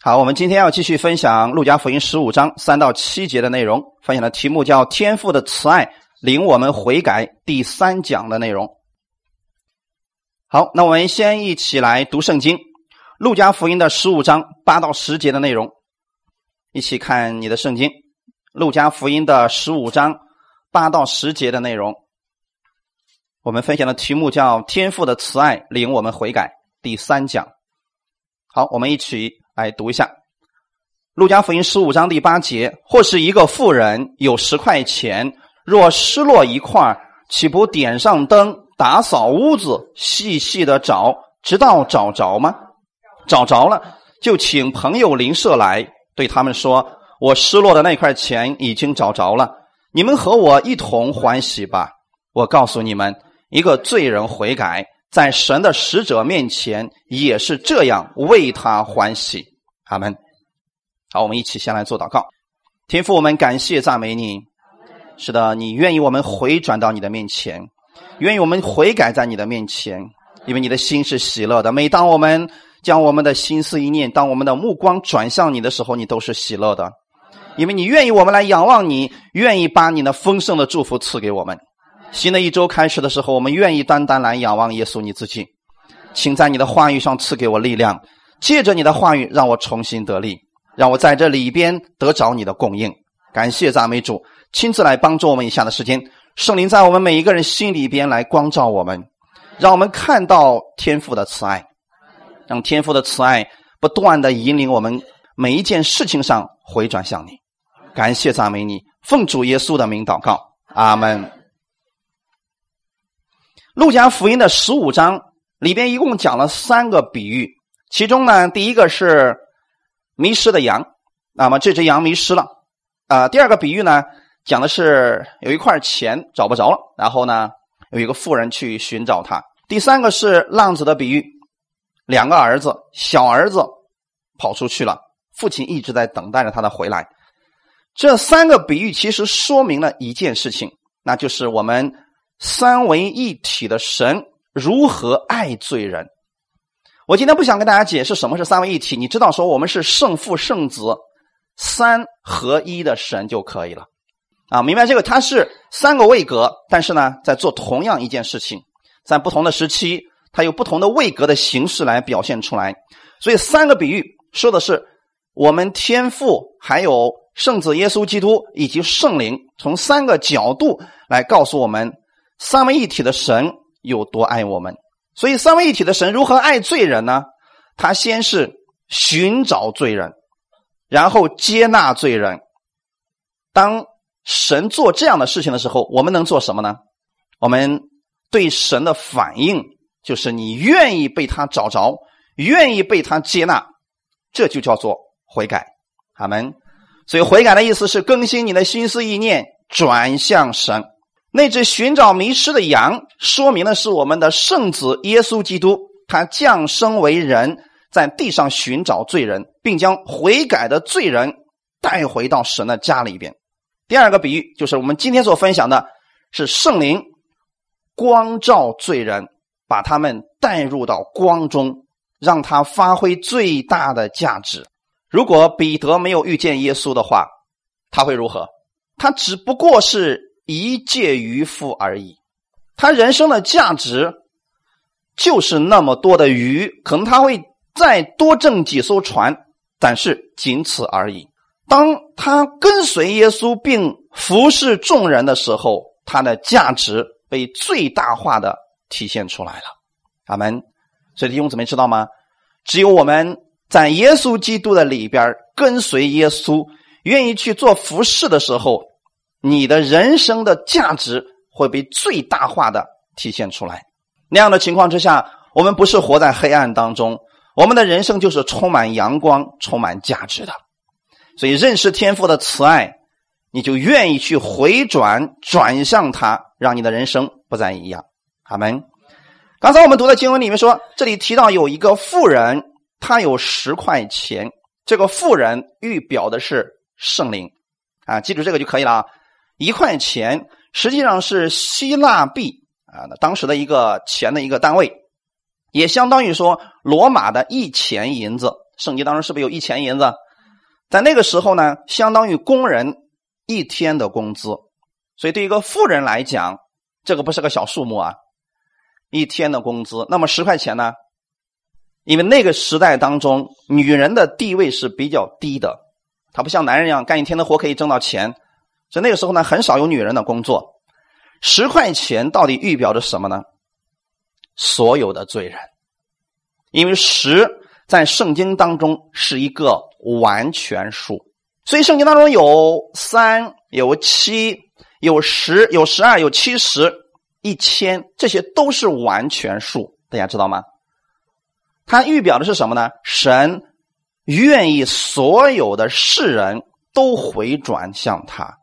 好，我们今天要继续分享《路加福音》十五章三到七节的内容，分享的题目叫“天父的慈爱领我们悔改”第三讲的内容。好，那我们先一起来读圣经，《路加福音》的十五章八到十节的内容，一起看你的圣经，《路加福音》的十五章八到十节的内容。我们分享的题目叫“天父的慈爱领我们悔改”第三讲。好，我们一起。来读一下《路加福音》十五章第八节：或是一个妇人有十块钱，若失落一块，岂不点上灯，打扫屋子，细细的找，直到找着吗？找着了，就请朋友邻舍来，对他们说：“我失落的那块钱已经找着了，你们和我一同欢喜吧。”我告诉你们，一个罪人悔改。在神的使者面前也是这样为他欢喜，阿门。好，我们一起先来做祷告。天父，我们感谢赞美你。是的，你愿意我们回转到你的面前，愿意我们悔改在你的面前，因为你的心是喜乐的。每当我们将我们的心思一念，当我们的目光转向你的时候，你都是喜乐的，因为你愿意我们来仰望你，愿意把你的丰盛的祝福赐给我们。新的一周开始的时候，我们愿意单单来仰望耶稣你自己，请在你的话语上赐给我力量，借着你的话语让我重新得力，让我在这里边得着你的供应。感谢赞美主，亲自来帮助我们以下的时间，圣灵在我们每一个人心里边来光照我们，让我们看到天父的慈爱，让天父的慈爱不断的引领我们每一件事情上回转向你。感谢赞美你，奉主耶稣的名祷告，阿门。路加福音的十五章里边一共讲了三个比喻，其中呢，第一个是迷失的羊，那么这只羊迷失了，啊，第二个比喻呢，讲的是有一块钱找不着了，然后呢，有一个妇人去寻找它。第三个是浪子的比喻，两个儿子，小儿子跑出去了，父亲一直在等待着他的回来。这三个比喻其实说明了一件事情，那就是我们。三位一体的神如何爱罪人？我今天不想跟大家解释什么是三位一体，你知道说我们是圣父圣子三合一的神就可以了啊！明白这个？它是三个位格，但是呢，在做同样一件事情，在不同的时期，它有不同的位格的形式来表现出来。所以三个比喻说的是我们天父，还有圣子耶稣基督以及圣灵，从三个角度来告诉我们。三位一体的神有多爱我们？所以三位一体的神如何爱罪人呢？他先是寻找罪人，然后接纳罪人。当神做这样的事情的时候，我们能做什么呢？我们对神的反应就是你愿意被他找着，愿意被他接纳，这就叫做悔改。阿门。所以悔改的意思是更新你的心思意念，转向神。那只寻找迷失的羊，说明的是我们的圣子耶稣基督，他降生为人，在地上寻找罪人，并将悔改的罪人带回到神的家里边。第二个比喻就是我们今天所分享的，是圣灵光照罪人，把他们带入到光中，让他发挥最大的价值。如果彼得没有遇见耶稣的话，他会如何？他只不过是。一介渔夫而已，他人生的价值就是那么多的鱼，可能他会再多挣几艘船，但是仅此而已。当他跟随耶稣并服侍众人的时候，他的价值被最大化的体现出来了。阿门。所以弟兄姊妹知道吗？只有我们在耶稣基督的里边跟随耶稣，愿意去做服侍的时候。你的人生的价值会被最大化的体现出来。那样的情况之下，我们不是活在黑暗当中，我们的人生就是充满阳光、充满价值的。所以，认识天赋的慈爱，你就愿意去回转转向他，让你的人生不再一样。阿门。刚才我们读的经文里面说，这里提到有一个富人，他有十块钱。这个富人预表的是圣灵啊，记住这个就可以了啊。一块钱实际上是希腊币啊，当时的一个钱的一个单位，也相当于说罗马的一钱银子圣经当中是不是有一钱银子？在那个时候呢，相当于工人一天的工资。所以对一个富人来讲，这个不是个小数目啊，一天的工资。那么十块钱呢？因为那个时代当中，女人的地位是比较低的，她不像男人一样干一天的活可以挣到钱。所以那个时候呢，很少有女人的工作。十块钱到底预表着什么呢？所有的罪人，因为十在圣经当中是一个完全数，所以圣经当中有三、有七、有十、有十二、有七十、一千，这些都是完全数，大家知道吗？它预表的是什么呢？神愿意所有的世人都回转向他，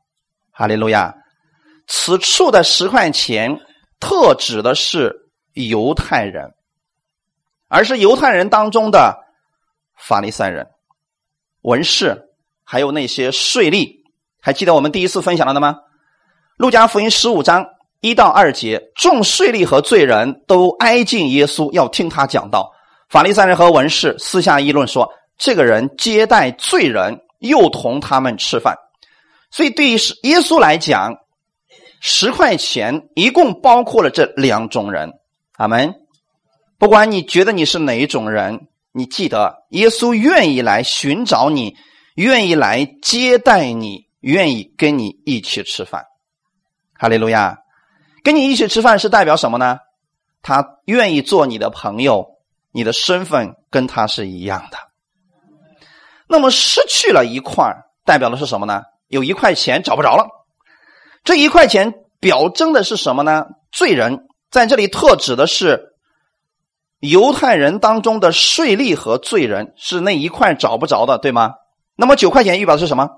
哈利路亚。此处的十块钱特指的是犹太人，而是犹太人当中的法利赛人、文士，还有那些税吏。还记得我们第一次分享了的吗？路加福音十五章一到二节，众税吏和罪人都挨近耶稣，要听他讲道。法利赛人和文士私下议论说：“这个人接待罪人，又同他们吃饭。”所以，对于耶稣来讲，十块钱一共包括了这两种人，阿门。不管你觉得你是哪一种人，你记得耶稣愿意来寻找你，愿意来接待你，愿意跟你一起吃饭。哈利路亚！跟你一起吃饭是代表什么呢？他愿意做你的朋友，你的身份跟他是一样的。那么失去了一块，代表的是什么呢？有一块钱找不着了。这一块钱表征的是什么呢？罪人在这里特指的是犹太人当中的税吏和罪人，是那一块找不着的，对吗？那么九块钱预表的是什么？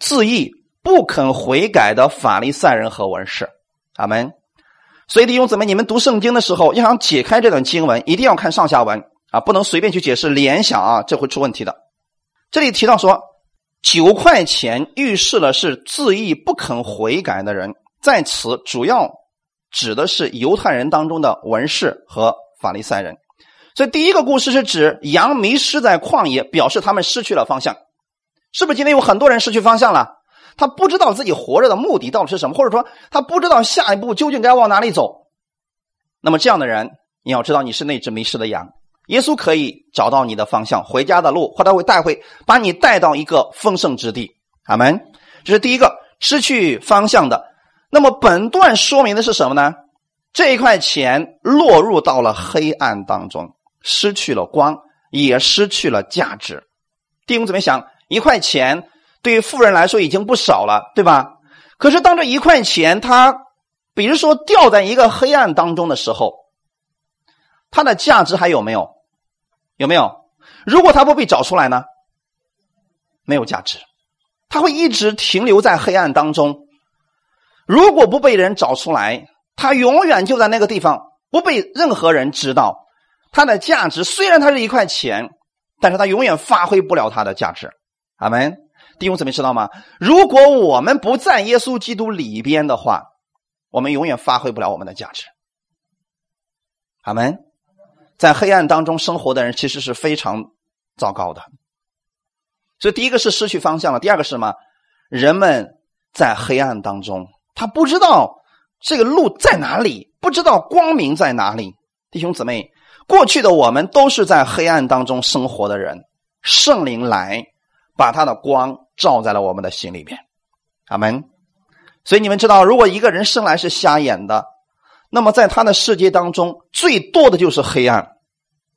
自义不肯悔改的法利赛人和文士，阿门。所以弟兄姊妹，你们读圣经的时候，要想解开这段经文，一定要看上下文啊，不能随便去解释联想啊，这会出问题的。这里提到说。九块钱预示的是自义不肯悔改的人，在此主要指的是犹太人当中的文士和法利赛人。所以第一个故事是指羊迷失在旷野，表示他们失去了方向。是不是今天有很多人失去方向了？他不知道自己活着的目的到底是什么，或者说他不知道下一步究竟该往哪里走。那么这样的人，你要知道你是那只迷失的羊。耶稣可以找到你的方向，回家的路，或者会带回，把你带到一个丰盛之地。阿门。这是第一个失去方向的。那么本段说明的是什么呢？这一块钱落入到了黑暗当中，失去了光，也失去了价值。弟兄怎么想？一块钱对于富人来说已经不少了，对吧？可是当这一块钱，它比如说掉在一个黑暗当中的时候。它的价值还有没有？有没有？如果它不被找出来呢？没有价值，它会一直停留在黑暗当中。如果不被人找出来，它永远就在那个地方，不被任何人知道。它的价值虽然它是一块钱，但是它永远发挥不了它的价值。阿门。弟兄姊妹知道吗？如果我们不在耶稣基督里边的话，我们永远发挥不了我们的价值。阿门。在黑暗当中生活的人其实是非常糟糕的，所以第一个是失去方向了，第二个是什么？人们在黑暗当中，他不知道这个路在哪里，不知道光明在哪里。弟兄姊妹，过去的我们都是在黑暗当中生活的人，圣灵来把他的光照在了我们的心里面，阿门。所以你们知道，如果一个人生来是瞎眼的。那么，在他的世界当中，最多的就是黑暗，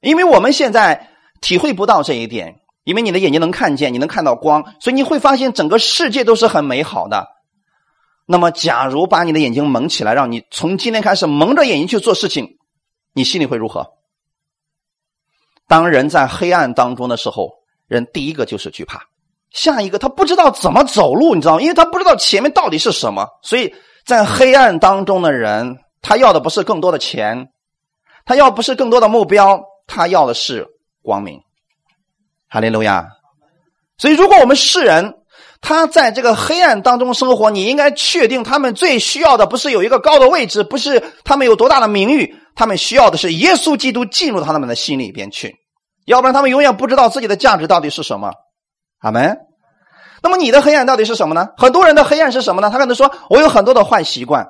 因为我们现在体会不到这一点。因为你的眼睛能看见，你能看到光，所以你会发现整个世界都是很美好的。那么，假如把你的眼睛蒙起来，让你从今天开始蒙着眼睛去做事情，你心里会如何？当人在黑暗当中的时候，人第一个就是惧怕，下一个他不知道怎么走路，你知道吗？因为他不知道前面到底是什么，所以在黑暗当中的人。他要的不是更多的钱，他要不是更多的目标，他要的是光明。哈利路亚！所以，如果我们世人他在这个黑暗当中生活，你应该确定他们最需要的不是有一个高的位置，不是他们有多大的名誉，他们需要的是耶稣基督进入他们的心里边去。要不然他们永远不知道自己的价值到底是什么。阿门。那么你的黑暗到底是什么呢？很多人的黑暗是什么呢？他可能说我有很多的坏习惯，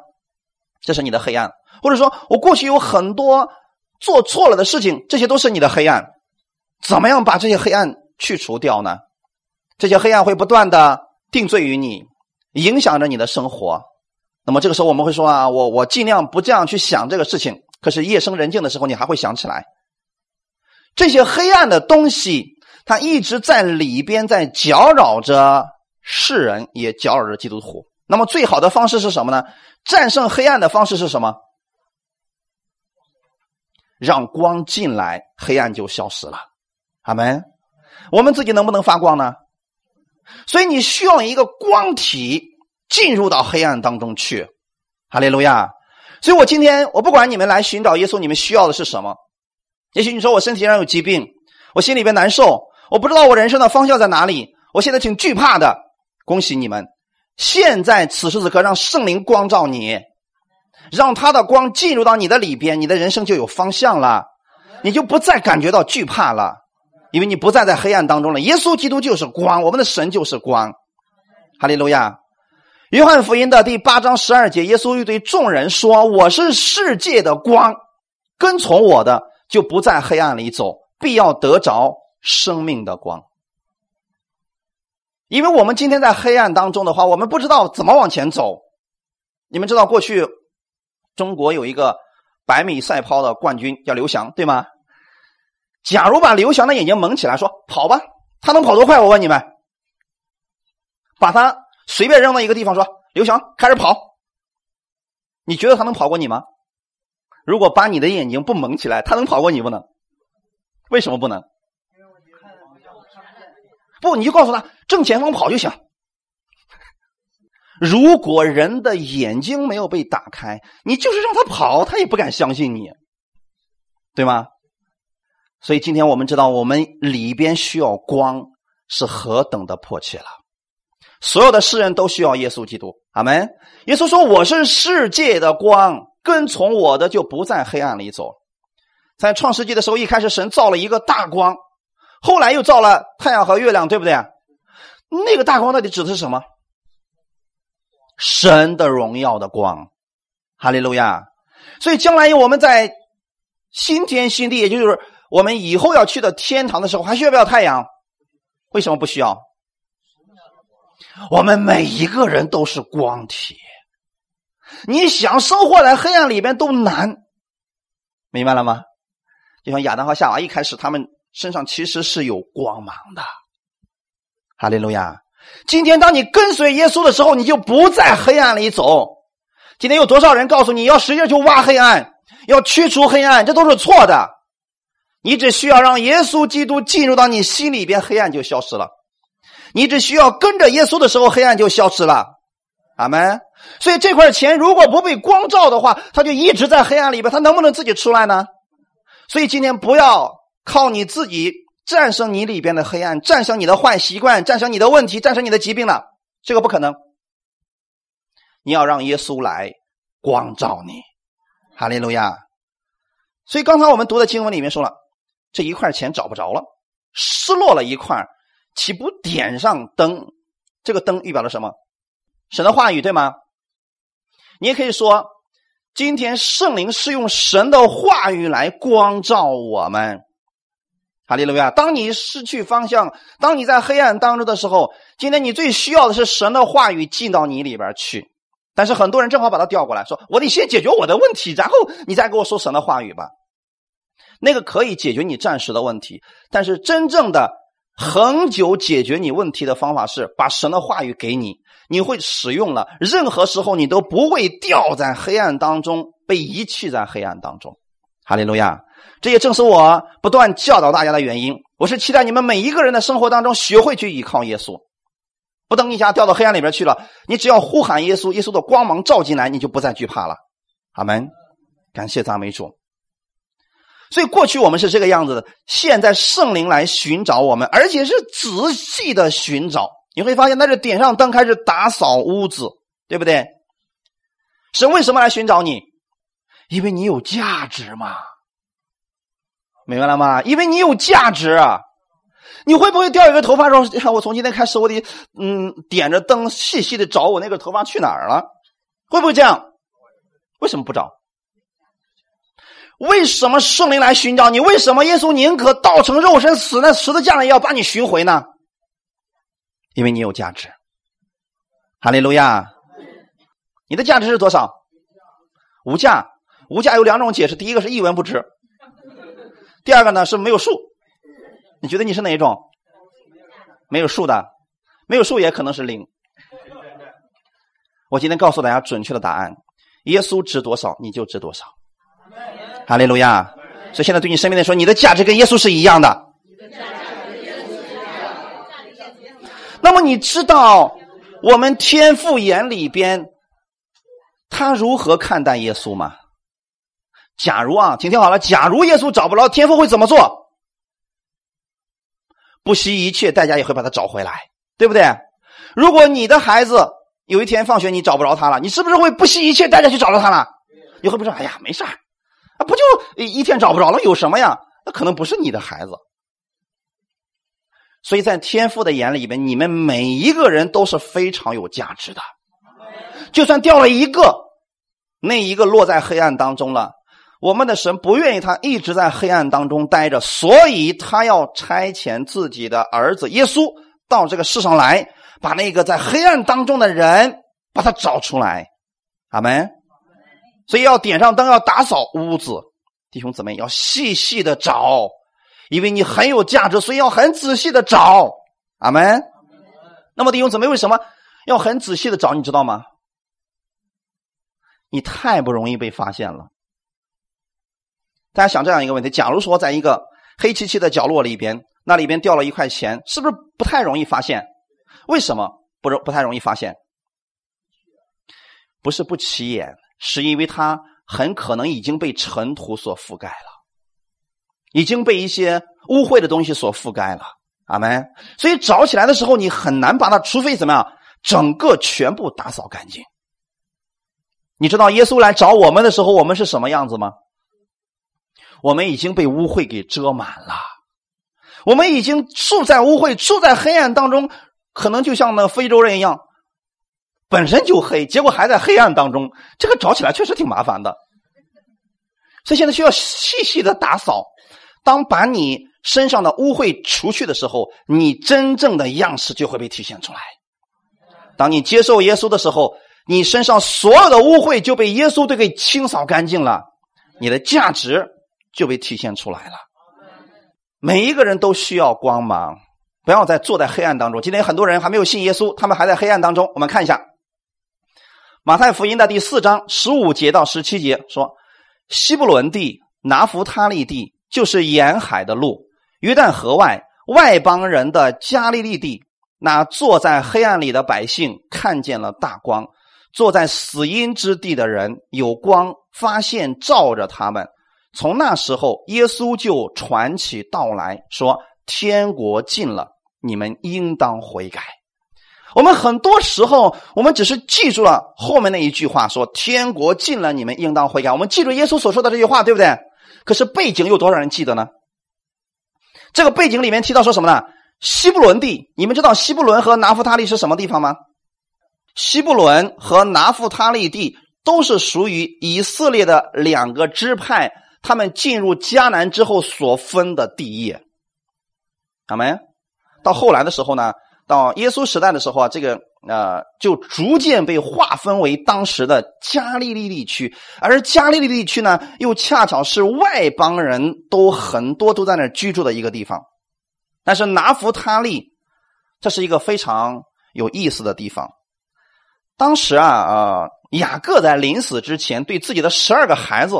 这是你的黑暗；或者说我过去有很多做错了的事情，这些都是你的黑暗。怎么样把这些黑暗去除掉呢？这些黑暗会不断的定罪于你，影响着你的生活。那么这个时候我们会说啊，我我尽量不这样去想这个事情。可是夜深人静的时候，你还会想起来这些黑暗的东西，它一直在里边在搅扰着世人，也搅扰着基督徒。那么最好的方式是什么呢？战胜黑暗的方式是什么？让光进来，黑暗就消失了。阿门。我们自己能不能发光呢？所以你需要一个光体进入到黑暗当中去。哈利路亚。所以我今天，我不管你们来寻找耶稣，你们需要的是什么？也许你说我身体上有疾病，我心里边难受，我不知道我人生的方向在哪里，我现在挺惧怕的。恭喜你们，现在此时此刻，让圣灵光照你，让他的光进入到你的里边，你的人生就有方向了，你就不再感觉到惧怕了，因为你不再在黑暗当中了。耶稣基督就是光，我们的神就是光。哈利路亚。约翰福音的第八章十二节，耶稣又对众人说：“我是世界的光，跟从我的就不在黑暗里走，必要得着生命的光。”因为我们今天在黑暗当中的话，我们不知道怎么往前走。你们知道过去中国有一个百米赛跑的冠军叫刘翔，对吗？假如把刘翔的眼睛蒙起来，说跑吧，他能跑多快？我问你们，把他。随便扔到一个地方，说刘翔开始跑，你觉得他能跑过你吗？如果把你的眼睛不蒙起来，他能跑过你不能？为什么不能？不，你就告诉他正前方跑就行。如果人的眼睛没有被打开，你就是让他跑，他也不敢相信你，对吗？所以今天我们知道，我们里边需要光是何等的迫切了。所有的世人都需要耶稣基督，阿门。耶稣说：“我是世界的光，跟从我的就不在黑暗里走。”在创世纪的时候，一开始神造了一个大光，后来又造了太阳和月亮，对不对？那个大光到底指的是什么？神的荣耀的光，哈利路亚。所以将来我们在新天新地，也就是我们以后要去的天堂的时候，还需要不要太阳？为什么不需要？我们每一个人都是光体，你想生活在黑暗里边都难，明白了吗？就像亚当和夏娃一开始，他们身上其实是有光芒的。哈利路亚！今天当你跟随耶稣的时候，你就不在黑暗里走。今天有多少人告诉你要使劲去挖黑暗，要驱除黑暗？这都是错的。你只需要让耶稣基督进入到你心里边，黑暗就消失了。你只需要跟着耶稣的时候，黑暗就消失了，阿门。所以这块钱如果不被光照的话，它就一直在黑暗里边，它能不能自己出来呢？所以今天不要靠你自己战胜你里边的黑暗，战胜你的坏习惯，战胜你的问题，战胜你的疾病了，这个不可能。你要让耶稣来光照你，哈利路亚。所以刚才我们读的经文里面说了，这一块钱找不着了，失落了一块。岂不点上灯？这个灯预表了什么？神的话语，对吗？你也可以说，今天圣灵是用神的话语来光照我们。哈利路亚！当你失去方向，当你在黑暗当中的时候，今天你最需要的是神的话语进到你里边去。但是很多人正好把它调过来说：“我得先解决我的问题，然后你再给我说神的话语吧。”那个可以解决你暂时的问题，但是真正的。恒久解决你问题的方法是把神的话语给你，你会使用了，任何时候你都不会掉在黑暗当中，被遗弃在黑暗当中。哈利路亚！这也正是我不断教导大家的原因。我是期待你们每一个人的生活当中学会去依靠耶稣，不等一下掉到黑暗里边去了，你只要呼喊耶稣，耶稣的光芒照进来，你就不再惧怕了。阿门！感谢赞美主。所以过去我们是这个样子的，现在圣灵来寻找我们，而且是仔细的寻找。你会发现，那是点上灯，开始打扫屋子，对不对？神为什么来寻找你？因为你有价值嘛。明白了吗？因为你有价值啊！你会不会掉一个头发说：“我从今天开始，我得嗯点着灯细细的找我那个头发去哪儿了？”会不会这样？为什么不找？为什么圣灵来寻找你？为什么耶稣宁可道成肉身死在十字架上也要把你寻回呢？因为你有价值。哈利路亚！你的价值是多少？无价。无价有两种解释：第一个是一文不值；第二个呢是没有数。你觉得你是哪一种？没有数的，没有数也可能是零。我今天告诉大家准确的答案：耶稣值多少，你就值多少。哈利路亚！所以现在对你身边的说，你的价值跟耶稣是一样的。那么你知道我们天父眼里边他如何看待耶稣吗？假如啊，请听好了，假如耶稣找不着，天父会怎么做？不惜一切代价也会把他找回来，对不对？如果你的孩子有一天放学你找不着他了，你是不是会不惜一切代价去找着他了？你会不会说：“哎呀，没事啊，不就一天找不着了，有什么呀？”那可能不是你的孩子。所以在天父的眼里边，你们每一个人都是非常有价值的。就算掉了一个，那一个落在黑暗当中了。我们的神不愿意他一直在黑暗当中待着，所以他要差遣自己的儿子耶稣到这个世上来，把那个在黑暗当中的人把他找出来。阿门。所以要点上灯，要打扫屋子，弟兄姊妹要细细的找，因为你很有价值，所以要很仔细的找。阿门。那么弟兄姊妹为什么要很仔细的找？你知道吗？你太不容易被发现了。大家想这样一个问题：假如说在一个黑漆漆的角落里边，那里边掉了一块钱，是不是不太容易发现？为什么不容不太容易发现？不是不起眼，是因为它很可能已经被尘土所覆盖了，已经被一些污秽的东西所覆盖了。阿门。所以找起来的时候，你很难把它，除非怎么样，整个全部打扫干净。你知道耶稣来找我们的时候，我们是什么样子吗？我们已经被污秽给遮满了，我们已经住在污秽、住在黑暗当中，可能就像那非洲人一样，本身就黑，结果还在黑暗当中，这个找起来确实挺麻烦的。所以现在需要细细的打扫。当把你身上的污秽除去的时候，你真正的样式就会被体现出来。当你接受耶稣的时候，你身上所有的污秽就被耶稣都给清扫干净了，你的价值。就被体现出来了。每一个人都需要光芒，不要再坐在黑暗当中。今天很多人还没有信耶稣，他们还在黑暗当中。我们看一下《马太福音》的第四章十五节到十七节，说：“西布伦地、拿弗他利地，就是沿海的路；约旦河外外邦人的加利利地，那坐在黑暗里的百姓看见了大光；坐在死荫之地的人有光发现照着他们。”从那时候，耶稣就传起道来说：“天国近了，你们应当悔改。”我们很多时候，我们只是记住了后面那一句话，说“天国近了，你们应当悔改。”我们记住耶稣所说的这句话，对不对？可是背景有多少人记得呢？这个背景里面提到说什么呢？西布伦地，你们知道西布伦和拿夫他利是什么地方吗？西布伦和拿夫他利地都是属于以色列的两个支派。他们进入迦南之后所分的地业，阿门。到后来的时候呢，到耶稣时代的时候啊，这个呃就逐渐被划分为当时的加利利地区，而加利利地区呢，又恰巧是外邦人都很多都在那居住的一个地方。但是拿弗他利，这是一个非常有意思的地方。当时啊啊，雅各在临死之前对自己的十二个孩子。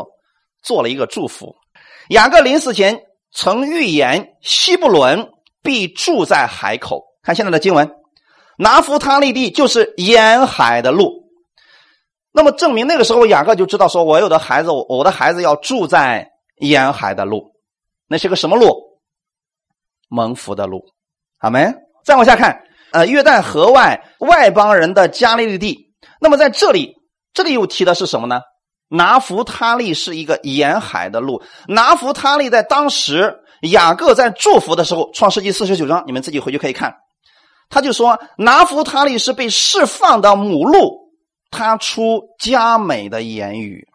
做了一个祝福，雅各临死前曾预言西布伦必住在海口。看现在的经文，拿弗他利地就是沿海的路。那么证明那个时候雅各就知道说，我有的孩子，我的孩子要住在沿海的路。那是个什么路？蒙福的路。好没？再往下看，呃，约旦河外外邦人的加利利地。那么在这里，这里又提的是什么呢？拿弗他利是一个沿海的路。拿弗他利在当时雅各在祝福的时候，《创世纪四十九章，你们自己回去可以看。他就说，拿弗他利是被释放的母鹿，他出佳美的言语。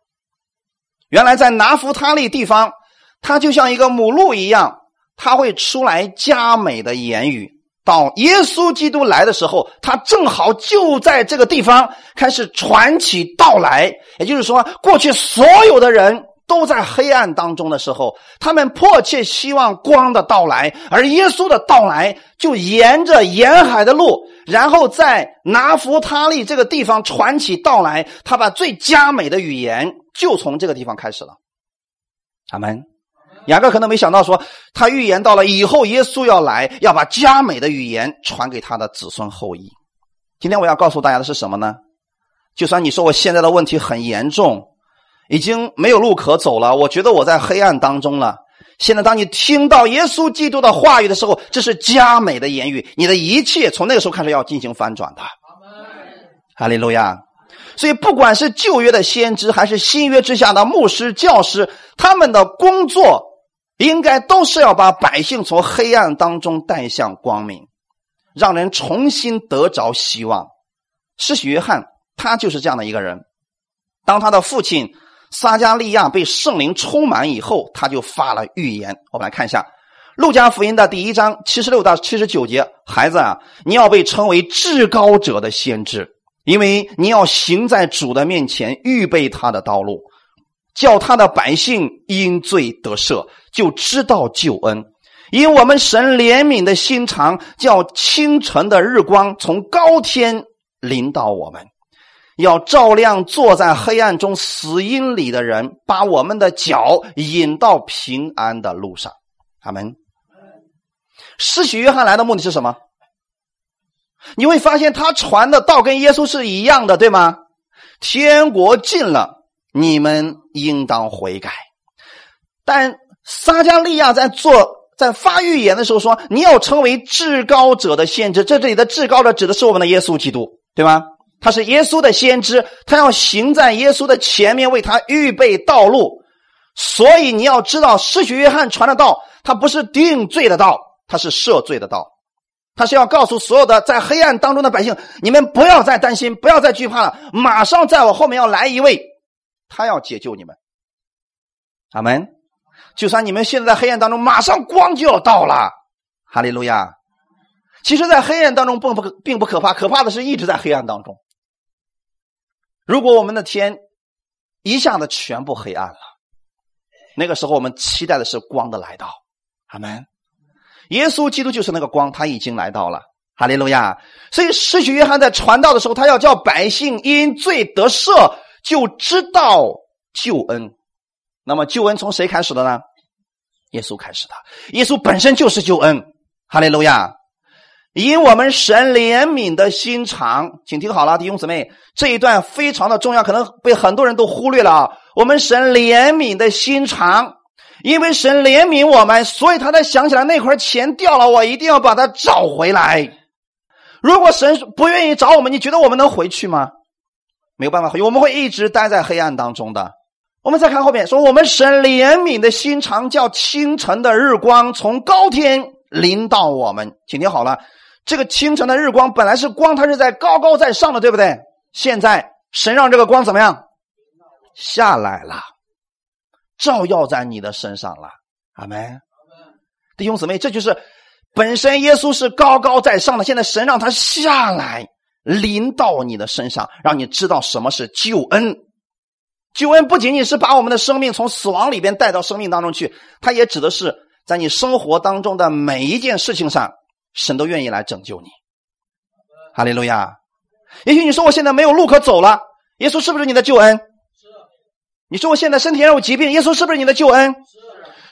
原来在拿弗他利地方，它就像一个母鹿一样，它会出来佳美的言语。到耶稣基督来的时候，他正好就在这个地方开始传起道来。也就是说，过去所有的人都在黑暗当中的时候，他们迫切希望光的到来，而耶稣的到来就沿着沿海的路，然后在拿弗他利这个地方传起道来。他把最佳美的语言就从这个地方开始了。阿门。雅各可能没想到，说他预言到了以后耶稣要来，要把佳美的语言传给他的子孙后裔。今天我要告诉大家的是什么呢？就算你说我现在的问题很严重，已经没有路可走了，我觉得我在黑暗当中了。现在当你听到耶稣基督的话语的时候，这是佳美的言语，你的一切从那个时候开始要进行翻转的。哈利路亚。所以，不管是旧约的先知，还是新约之下的牧师、教师，他们的工作。应该都是要把百姓从黑暗当中带向光明，让人重新得着希望。是约翰他就是这样的一个人。当他的父亲撒加利亚被圣灵充满以后，他就发了预言。我们来看一下《路加福音》的第一章七十六到七十九节：孩子啊，你要被称为至高者的先知，因为你要行在主的面前，预备他的道路。叫他的百姓因罪得赦，就知道救恩。因我们神怜悯的心肠，叫清晨的日光从高天临到我们，要照亮坐在黑暗中死荫里的人，把我们的脚引到平安的路上。阿门。施洗约翰来的目的是什么？你会发现他传的道跟耶稣是一样的，对吗？天国近了。你们应当悔改，但撒加利亚在做在发预言的时候说：“你要成为至高者的先知。”这这里的至高者指的是我们的耶稣基督，对吗？他是耶稣的先知，他要行在耶稣的前面，为他预备道路。所以你要知道，施洗约翰传的道，他不是定罪的道，他是赦罪的道，他是要告诉所有的在黑暗当中的百姓：你们不要再担心，不要再惧怕了，马上在我后面要来一位。他要解救你们，阿门。就算你们现在在黑暗当中，马上光就要到了，哈利路亚。其实，在黑暗当中并不并不可怕，可怕的是一直在黑暗当中。如果我们的天一下子全部黑暗了，那个时候我们期待的是光的来到，阿门。耶稣基督就是那个光，他已经来到了，哈利路亚。所以，施洗约翰在传道的时候，他要叫百姓因罪得赦。就知道救恩，那么救恩从谁开始的呢？耶稣开始的。耶稣本身就是救恩，哈利路亚！因我们神怜悯的心肠，请听好了，弟兄姊妹，这一段非常的重要，可能被很多人都忽略了啊。我们神怜悯的心肠，因为神怜悯我们，所以他才想起来那块钱掉了，我一定要把它找回来。如果神不愿意找我们，你觉得我们能回去吗？没有办法回去，我们会一直待在黑暗当中的。我们再看后面说，我们神怜悯的心肠，叫清晨的日光从高天临到我们。请听好了，这个清晨的日光本来是光，它是在高高在上的，对不对？现在神让这个光怎么样下来了，照耀在你的身上了。阿门。弟兄姊妹，这就是本身耶稣是高高在上的，现在神让他下来。临到你的身上，让你知道什么是救恩。救恩不仅仅是把我们的生命从死亡里边带到生命当中去，它也指的是在你生活当中的每一件事情上，神都愿意来拯救你。哈利路亚！也许你说我现在没有路可走了，耶稣是不是你的救恩？你说我现在身体上有疾病，耶稣是不是你的救恩？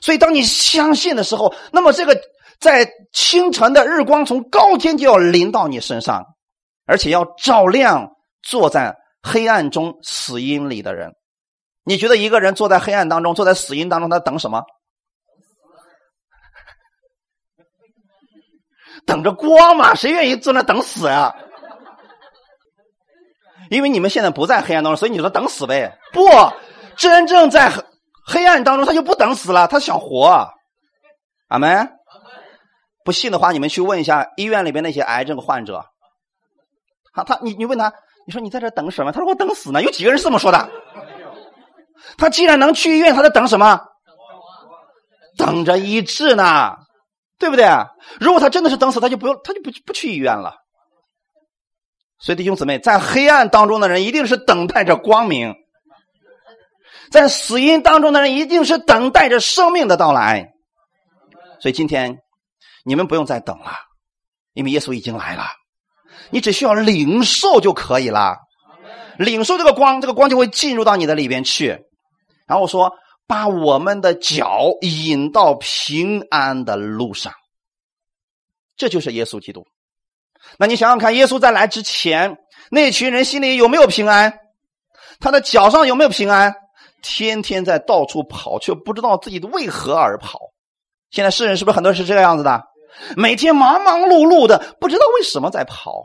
所以当你相信的时候，那么这个在清晨的日光从高天就要临到你身上。而且要照亮坐在黑暗中死因里的人。你觉得一个人坐在黑暗当中，坐在死因当中，他等什么？等着光嘛？谁愿意坐那等死呀？因为你们现在不在黑暗当中，所以你说等死呗？不，真正在黑暗当中，他就不等死了，他想活。阿门。不信的话，你们去问一下医院里边那些癌症患者。他他你你问他，你说你在这等什么？他说我等死呢。有几个人是这么说的？他既然能去医院，他在等什么？等着医治呢，对不对？如果他真的是等死，他就不用，他就不不去医院了。所以弟兄姊妹，在黑暗当中的人，一定是等待着光明；在死因当中的人，一定是等待着生命的到来。所以今天你们不用再等了，因为耶稣已经来了，你只需要领受就可以了。领受这个光，这个光就会进入到你的里边去。然后说，把我们的脚引到平安的路上，这就是耶稣基督。那你想想看，耶稣在来之前，那群人心里有没有平安？他的脚上有没有平安？天天在到处跑，却不知道自己为何而跑。现在世人是不是很多是这个样子的？每天忙忙碌碌的，不知道为什么在跑。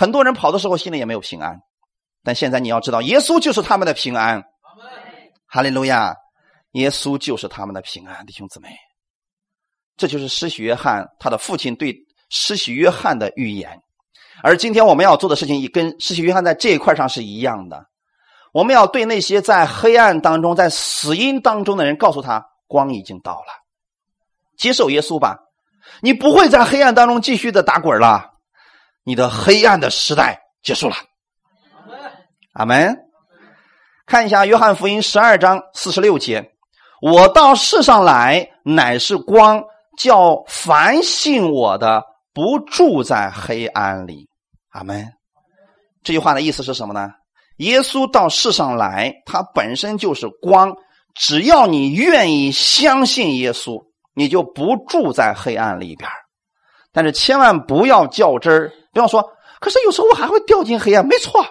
很多人跑的时候心里也没有平安，但现在你要知道，耶稣就是他们的平安。哈利路亚！耶稣就是他们的平安，弟兄姊妹，这就是施洗约翰他的父亲对施洗约翰的预言。而今天我们要做的事情，也跟施洗约翰在这一块上是一样的。我们要对那些在黑暗当中、在死荫当中的人，告诉他：光已经到了，接受耶稣吧！你不会在黑暗当中继续的打滚了，你的黑暗的时代结束了。阿门。看一下《约翰福音》十二章四十六节：“我到世上来，乃是光，叫凡信我的不住在黑暗里。”阿门。这句话的意思是什么呢？耶稣到世上来，他本身就是光，只要你愿意相信耶稣，你就不住在黑暗里边但是千万不要较真，不要说：“可是有时候我还会掉进黑暗。”没错。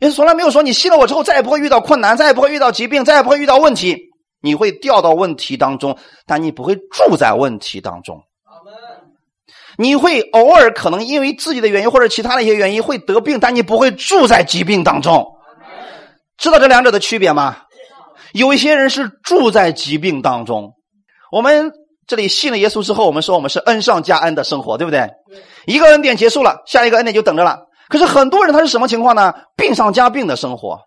耶稣从来没有说你信了我之后再也不会遇到困难，再也不会遇到疾病，再也不会遇到问题。你会掉到问题当中，但你不会住在问题当中。你会偶尔可能因为自己的原因或者其他的一些原因会得病，但你不会住在疾病当中。知道这两者的区别吗？有一些人是住在疾病当中。我们这里信了耶稣之后，我们说我们是恩上加恩的生活，对不对？一个恩典结束了，下一个恩典就等着了。可是很多人他是什么情况呢？病上加病的生活，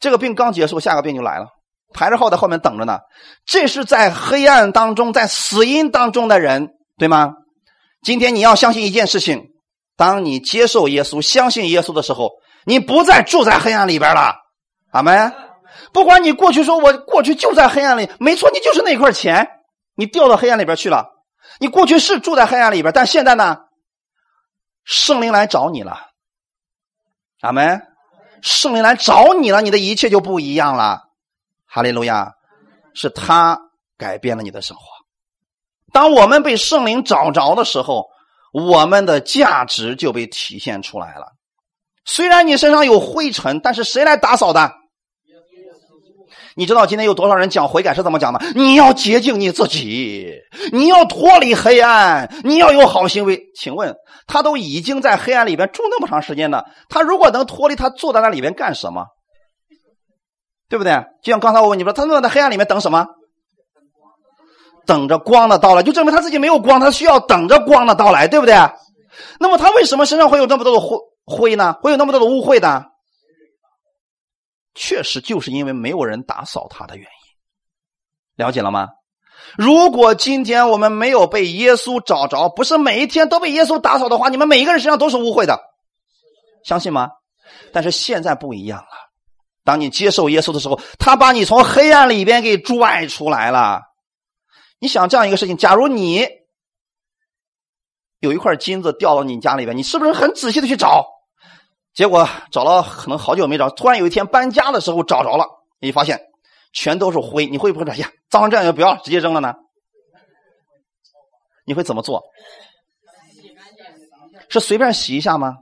这个病刚结束，下个病就来了，排着号在后面等着呢。这是在黑暗当中，在死因当中的人，对吗？今天你要相信一件事情：当你接受耶稣、相信耶稣的时候，你不再住在黑暗里边了。阿门。不管你过去说我过去就在黑暗里，没错，你就是那块钱，你掉到黑暗里边去了。你过去是住在黑暗里边，但现在呢，圣灵来找你了。阿门，圣灵来找你了，你的一切就不一样了。哈利路亚，是他改变了你的生活。当我们被圣灵找着的时候，我们的价值就被体现出来了。虽然你身上有灰尘，但是谁来打扫的？你知道今天有多少人讲悔改是怎么讲的？你要洁净你自己，你要脱离黑暗，你要有好行为。请问他都已经在黑暗里边住那么长时间了，他如果能脱离，他坐在那里边干什么？对不对？就像刚才我问你说，他坐在黑暗里面等什么？等着光的到来，就证明他自己没有光，他需要等着光的到来，对不对？那么他为什么身上会有那么多的灰灰呢？会有那么多的污秽的？确实就是因为没有人打扫他的原因，了解了吗？如果今天我们没有被耶稣找着，不是每一天都被耶稣打扫的话，你们每一个人身上都是污秽的，相信吗？但是现在不一样了，当你接受耶稣的时候，他把你从黑暗里边给拽出来了。你想这样一个事情，假如你有一块金子掉到你家里边，你是不是很仔细的去找？结果找了可能好久没找，突然有一天搬家的时候找着了，你发现全都是灰，你会不会说呀，脏成这样就不要了直接扔了呢？你会怎么做？是随便洗一下吗？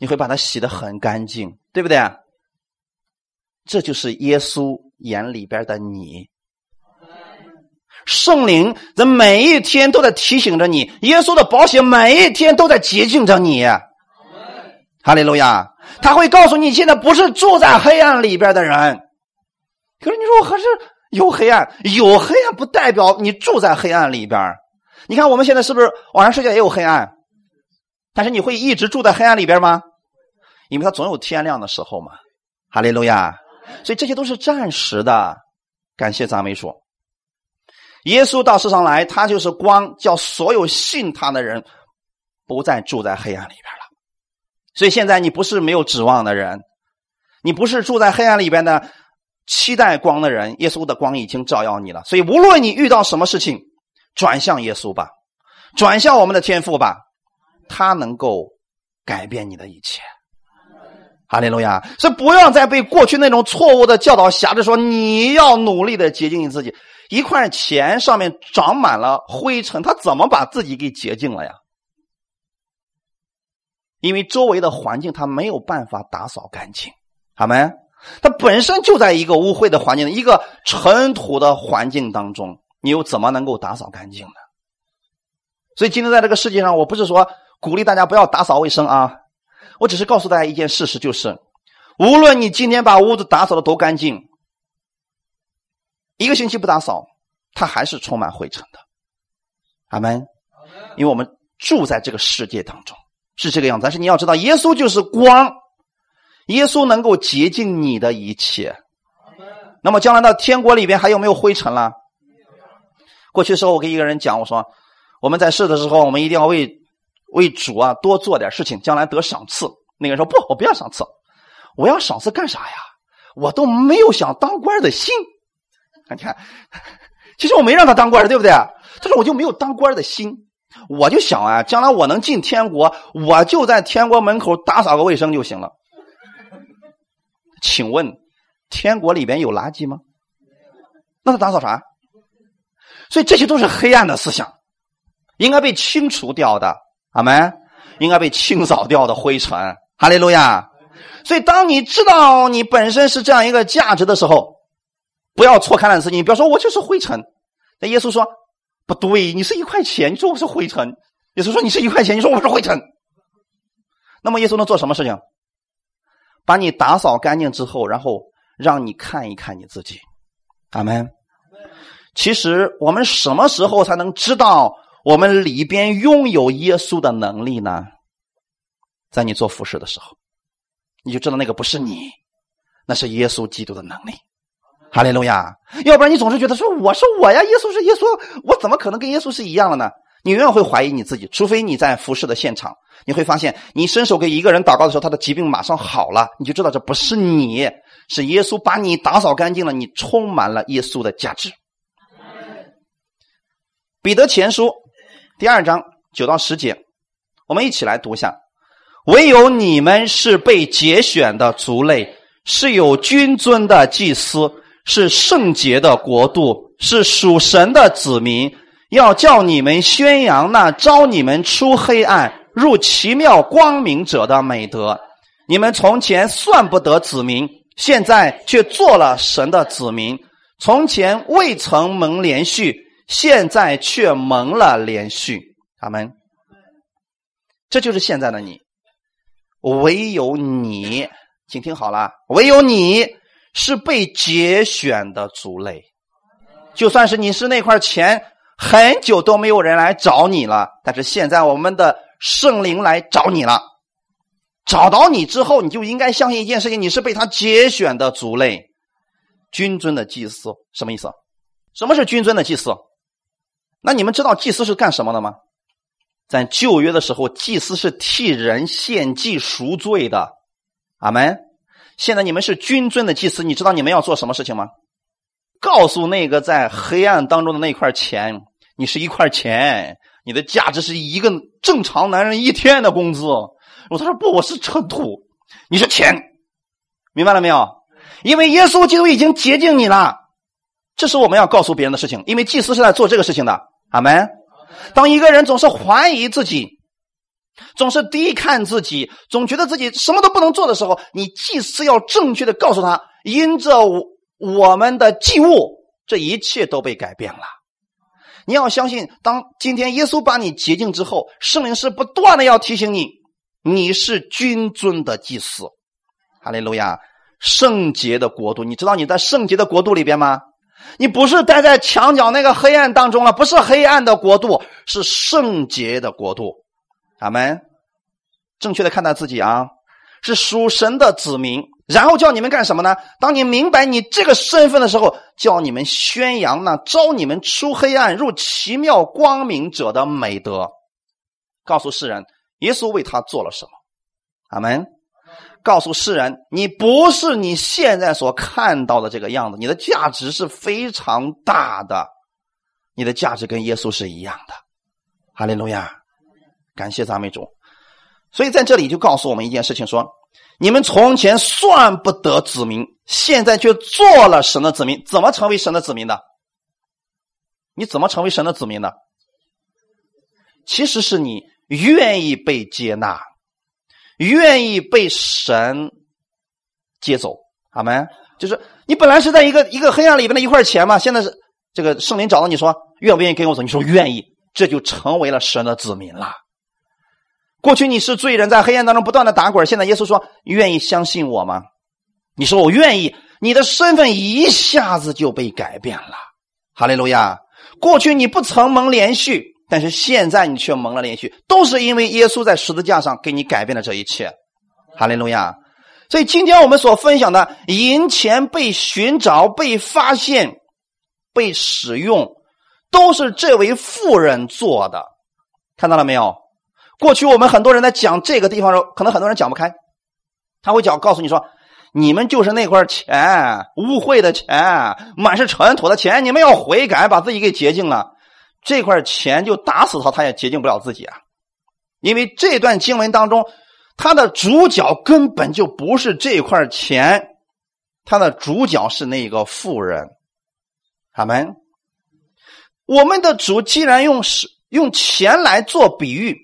你会把它洗的很干净，对不对？这就是耶稣眼里边的你，圣灵在每一天都在提醒着你，耶稣的保险每一天都在洁净着你。哈利路亚！他会告诉你，现在不是住在黑暗里边的人。可是你说我还是有黑暗，有黑暗不代表你住在黑暗里边。你看我们现在是不是网上世界也有黑暗？但是你会一直住在黑暗里边吗？因为它总有天亮的时候嘛。哈利路亚！所以这些都是暂时的。感谢赞美主。耶稣到世上来，他就是光，叫所有信他的人不再住在黑暗里边了。所以现在你不是没有指望的人，你不是住在黑暗里边的期待光的人。耶稣的光已经照耀你了。所以无论你遇到什么事情，转向耶稣吧，转向我们的天赋吧，他能够改变你的一切。哈利路亚！所以不要再被过去那种错误的教导辖制，说你要努力的洁净你自己。一块钱上面长满了灰尘，他怎么把自己给洁净了呀？因为周围的环境他没有办法打扫干净，好没？他本身就在一个污秽的环境，一个尘土的环境当中，你又怎么能够打扫干净呢？所以今天在这个世界上，我不是说鼓励大家不要打扫卫生啊。我只是告诉大家一件事实，就是无论你今天把屋子打扫的多干净，一个星期不打扫，它还是充满灰尘的。阿门。因为我们住在这个世界当中是这个样子，但是你要知道，耶稣就是光，耶稣能够洁净你的一切。那么将来到天国里边还有没有灰尘了？过去的时候，我跟一个人讲，我说我们在世的时候，我们一定要为。为主啊，多做点事情，将来得赏赐。那个人说：“不，我不要赏赐，我要赏赐干啥呀？我都没有想当官的心。你看，其实我没让他当官对不对？他说我就没有当官的心，我就想啊，将来我能进天国，我就在天国门口打扫个卫生就行了。请问，天国里边有垃圾吗？那他打扫啥？所以这些都是黑暗的思想，应该被清除掉的。”阿门，应该被清扫掉的灰尘，哈利路亚。所以，当你知道你本身是这样一个价值的时候，不要错看了自己。你不要说我就是灰尘。那耶稣说对，你是一块钱，你说我是灰尘。耶稣说你是一块钱，你说我是灰尘。那么耶稣能做什么事情？把你打扫干净之后，然后让你看一看你自己。阿门。其实我们什么时候才能知道？我们里边拥有耶稣的能力呢，在你做服饰的时候，你就知道那个不是你，那是耶稣基督的能力。哈利路亚！要不然你总是觉得说我是我呀，耶稣是耶稣，我怎么可能跟耶稣是一样的呢？你永远会怀疑你自己，除非你在服侍的现场，你会发现你伸手给一个人祷告的时候，他的疾病马上好了，你就知道这不是你，是耶稣把你打扫干净了，你充满了耶稣的价值。彼得前书。第二章九到十节，我们一起来读一下。唯有你们是被节选的族类，是有君尊的祭司，是圣洁的国度，是属神的子民。要叫你们宣扬那招你们出黑暗入奇妙光明者的美德。你们从前算不得子民，现在却做了神的子民。从前未曾蒙连续。现在却蒙了连续，他们，这就是现在的你。唯有你，请听好了，唯有你是被节选的族类。就算是你是那块钱，很久都没有人来找你了，但是现在我们的圣灵来找你了。找到你之后，你就应该相信一件事情：你是被他节选的族类，君尊的祭司。什么意思？什么是君尊的祭司？那你们知道祭司是干什么的吗？在旧约的时候，祭司是替人献祭赎罪的。阿门。现在你们是君尊的祭司，你知道你们要做什么事情吗？告诉那个在黑暗当中的那块钱，你是一块钱，你的价值是一个正常男人一天的工资。我他说不，我是尘土，你是钱，明白了没有？因为耶稣基督已经洁净你了，这是我们要告诉别人的事情。因为祭司是在做这个事情的。阿门。当一个人总是怀疑自己，总是低看自己，总觉得自己什么都不能做的时候，你祭司要正确的告诉他：因着我们的祭物，这一切都被改变了。你要相信，当今天耶稣把你洁净之后，圣灵是不断的要提醒你：你是君尊的祭司，哈利路亚！圣洁的国度，你知道你在圣洁的国度里边吗？你不是待在墙角那个黑暗当中了，不是黑暗的国度，是圣洁的国度。阿门。正确的看待自己啊，是属神的子民。然后叫你们干什么呢？当你明白你这个身份的时候，叫你们宣扬那招你们出黑暗入奇妙光明者的美德，告诉世人耶稣为他做了什么。阿门。告诉世人，你不是你现在所看到的这个样子，你的价值是非常大的，你的价值跟耶稣是一样的。哈利路亚，感谢赞美主。所以在这里就告诉我们一件事情：说你们从前算不得子民，现在却做了神的子民。怎么成为神的子民的？你怎么成为神的子民的？其实是你愿意被接纳。愿意被神接走，阿门。就是你本来是在一个一个黑暗里边的一块钱嘛，现在是这个圣灵找到你说愿不愿意跟我走？你说愿意，这就成为了神的子民了。过去你是罪人，在黑暗当中不断的打滚，现在耶稣说愿意相信我吗？你说我愿意，你的身份一下子就被改变了。哈利路亚！过去你不曾蒙连续。但是现在你却蒙了连续，都是因为耶稣在十字架上给你改变了这一切，哈利路亚！所以今天我们所分享的银钱被寻找、被发现、被使用，都是这位富人做的，看到了没有？过去我们很多人在讲这个地方的时候，可能很多人讲不开，他会讲告诉你说：“你们就是那块钱，污秽的钱，满是尘土的钱，你们要悔改，把自己给洁净了。”这块钱就打死他，他也洁净不了自己啊！因为这段经文当中，他的主角根本就不是这块钱，他的主角是那个富人。阿门。我们的主既然用是用钱来做比喻，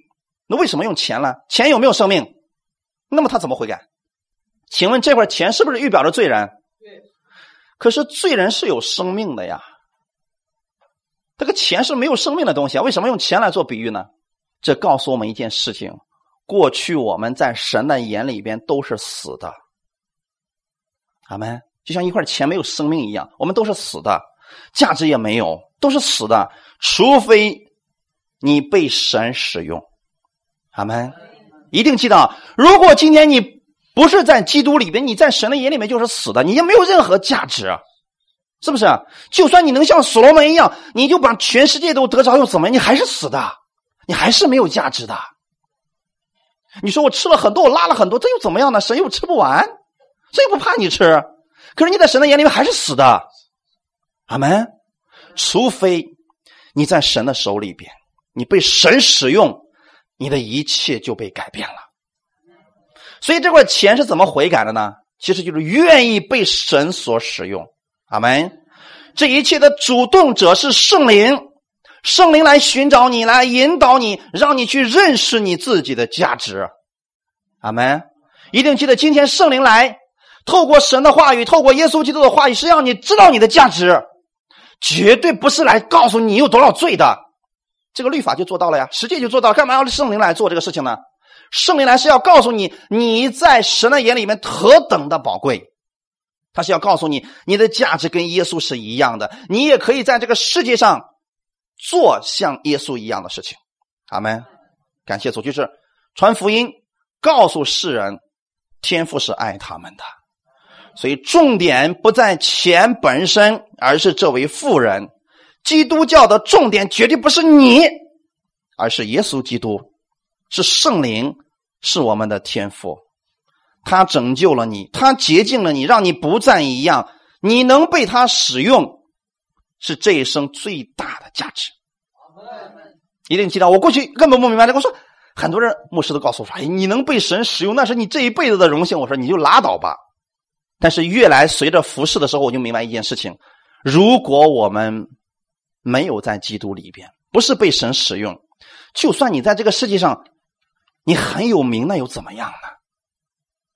那为什么用钱呢？钱有没有生命？那么他怎么悔改？请问这块钱是不是预表着罪人？对。可是罪人是有生命的呀。这个钱是没有生命的东西啊！为什么用钱来做比喻呢？这告诉我们一件事情：过去我们在神的眼里边都是死的。阿门。就像一块钱没有生命一样，我们都是死的，价值也没有，都是死的。除非你被神使用。阿门。一定记得，如果今天你不是在基督里边，你在神的眼里面就是死的，你也没有任何价值。是不是？就算你能像所罗门一样，你就把全世界都得着，又怎么样？你还是死的，你还是没有价值的。你说我吃了很多，我拉了很多，这又怎么样呢？神又吃不完，神又不怕你吃。可是你在神的眼里面还是死的。阿门。除非你在神的手里边，你被神使用，你的一切就被改变了。所以这块钱是怎么悔改的呢？其实就是愿意被神所使用。阿门！这一切的主动者是圣灵，圣灵来寻找你，来引导你，让你去认识你自己的价值。阿门！一定记得，今天圣灵来，透过神的话语，透过耶稣基督的话语，是让你知道你的价值，绝对不是来告诉你有多少罪的。这个律法就做到了呀，实际就做到。干嘛要圣灵来做这个事情呢？圣灵来是要告诉你，你在神的眼里面何等的宝贵。他是要告诉你，你的价值跟耶稣是一样的，你也可以在这个世界上做像耶稣一样的事情。阿门。感谢主，就是传福音，告诉世人，天父是爱他们的。所以重点不在钱本身，而是这位富人。基督教的重点绝对不是你，而是耶稣基督，是圣灵，是我们的天赋。他拯救了你，他洁净了你，让你不再一样。你能被他使用，是这一生最大的价值。一定记得，我过去根本不明白。我说，很多人牧师都告诉我说：“哎，你能被神使用，那是你这一辈子的荣幸。”我说：“你就拉倒吧。”但是越来随着服侍的时候，我就明白一件事情：如果我们没有在基督里边，不是被神使用，就算你在这个世界上你很有名，那又怎么样呢？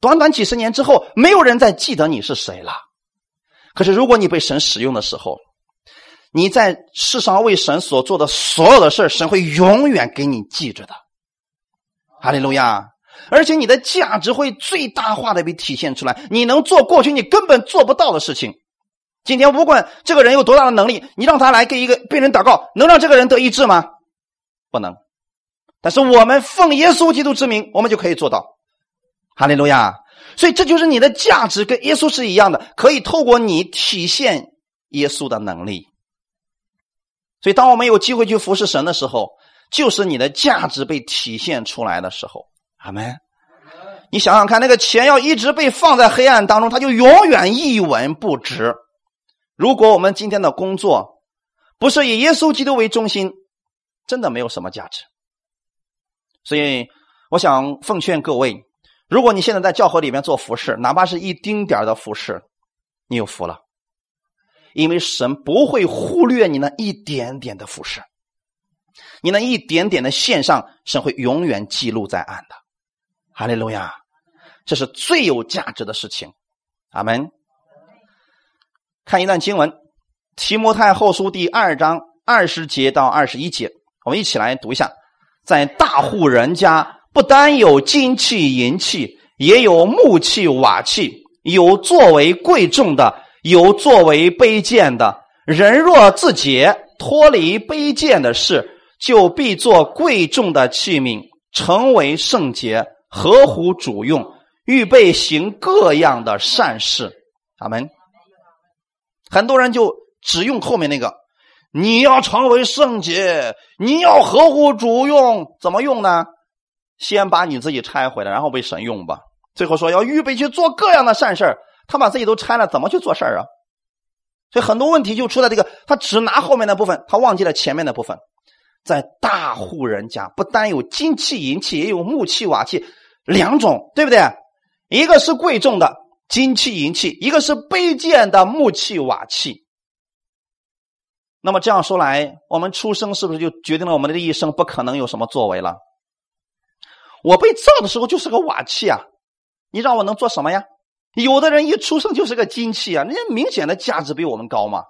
短短几十年之后，没有人再记得你是谁了。可是，如果你被神使用的时候，你在世上为神所做的所有的事神会永远给你记着的。哈利路亚！而且你的价值会最大化的被体现出来。你能做过去你根本做不到的事情。今天不管这个人有多大的能力，你让他来给一个病人祷告，能让这个人得医治吗？不能。但是我们奉耶稣基督之名，我们就可以做到。哈利路亚！所以这就是你的价值跟耶稣是一样的，可以透过你体现耶稣的能力。所以，当我们有机会去服侍神的时候，就是你的价值被体现出来的时候。阿门。你想想看，那个钱要一直被放在黑暗当中，它就永远一文不值。如果我们今天的工作不是以耶稣基督为中心，真的没有什么价值。所以，我想奉劝各位。如果你现在在教会里面做服饰，哪怕是一丁点的服饰，你有福了，因为神不会忽略你那一点点的服饰，你那一点点的线上，神会永远记录在案的。哈利路亚，这是最有价值的事情。阿门。看一段经文，《提摩太后书》第二章二十节到二十一节，我们一起来读一下，在大户人家。不单有金器银器，也有木器瓦器，有作为贵重的，有作为卑贱的。人若自洁，脱离卑贱的事，就必做贵重的器皿，成为圣洁，合乎主用，预备行各样的善事。阿门。很多人就只用后面那个，你要成为圣洁，你要合乎主用，怎么用呢？先把你自己拆回来，然后被神用吧。最后说要预备去做各样的善事他把自己都拆了，怎么去做事啊？所以很多问题就出在这个，他只拿后面的部分，他忘记了前面的部分。在大户人家，不单有金器银器，也有木器瓦器两种，对不对？一个是贵重的金器银器，一个是卑贱的木器瓦器。那么这样说来，我们出生是不是就决定了我们的一生不可能有什么作为了？我被造的时候就是个瓦器啊，你让我能做什么呀？有的人一出生就是个金器啊，人家明显的价值比我们高嘛。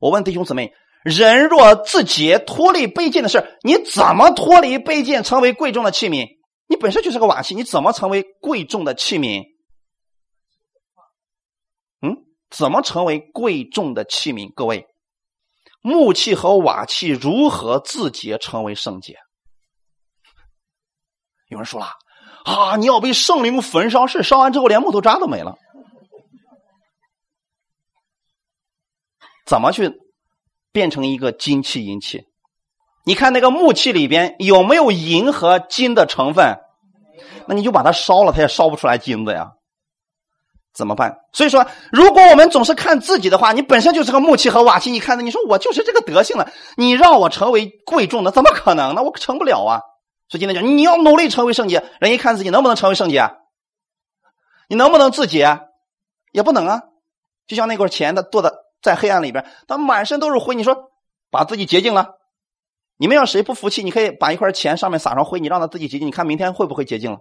我问弟兄姊妹：人若自洁，脱离卑贱的事，你怎么脱离卑贱，成为贵重的器皿？你本身就是个瓦器，你怎么成为贵重的器皿？嗯，怎么成为贵重的器皿？各位，木器和瓦器如何自洁，成为圣洁？有人说了啊，你要被圣灵焚烧，是烧完之后连木头渣都没了。怎么去变成一个金器银器？你看那个木器里边有没有银和金的成分？那你就把它烧了，它也烧不出来金子呀。怎么办？所以说，如果我们总是看自己的话，你本身就是个木器和瓦器，你看着你说我就是这个德性了，你让我成为贵重的，怎么可能呢？我成不了啊。所以今天讲，你要努力成为圣洁。人一看自己能不能成为圣洁，你能不能自洁，也不能啊。就像那块钱，他坐在在黑暗里边，他满身都是灰。你说把自己洁净了，你们要谁不服气，你可以把一块钱上面撒上灰，你让他自己洁净，你看明天会不会洁净了？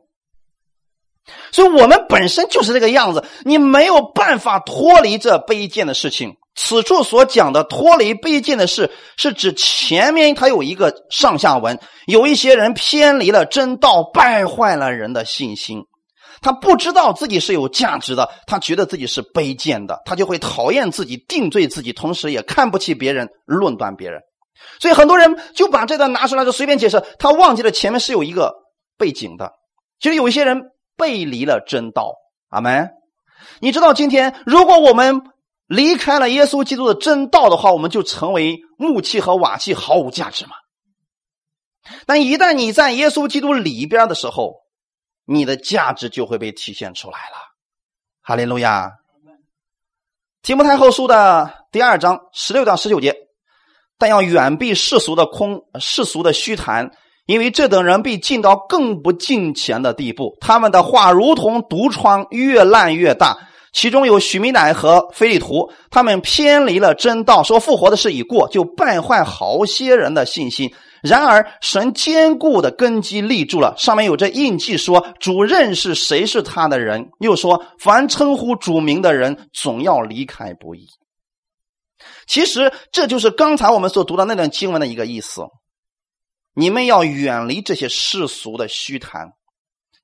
所以我们本身就是这个样子，你没有办法脱离这卑贱的事情。此处所讲的脱离卑贱的事，是指前面他有一个上下文，有一些人偏离了真道，败坏了人的信心。他不知道自己是有价值的，他觉得自己是卑贱的，他就会讨厌自己，定罪自己，同时也看不起别人，论断别人。所以很多人就把这段拿出来就随便解释，他忘记了前面是有一个背景的。其实有一些人背离了真道，阿门。你知道今天如果我们。离开了耶稣基督的真道的话，我们就成为木器和瓦器，毫无价值嘛。但一旦你在耶稣基督里边的时候，你的价值就会被体现出来了。哈利路亚。提摩太后书的第二章十六到十九节，但要远避世俗的空世俗的虚谈，因为这等人必进到更不敬虔的地步。他们的话如同毒疮，越烂越大。其中有许米乃和菲利图，他们偏离了真道，说复活的事已过，就败坏好些人的信心。然而神坚固的根基立住了，上面有这印记，说主认识谁是他的人。又说凡称呼主名的人，总要离开不义。其实这就是刚才我们所读的那段经文的一个意思。你们要远离这些世俗的虚谈。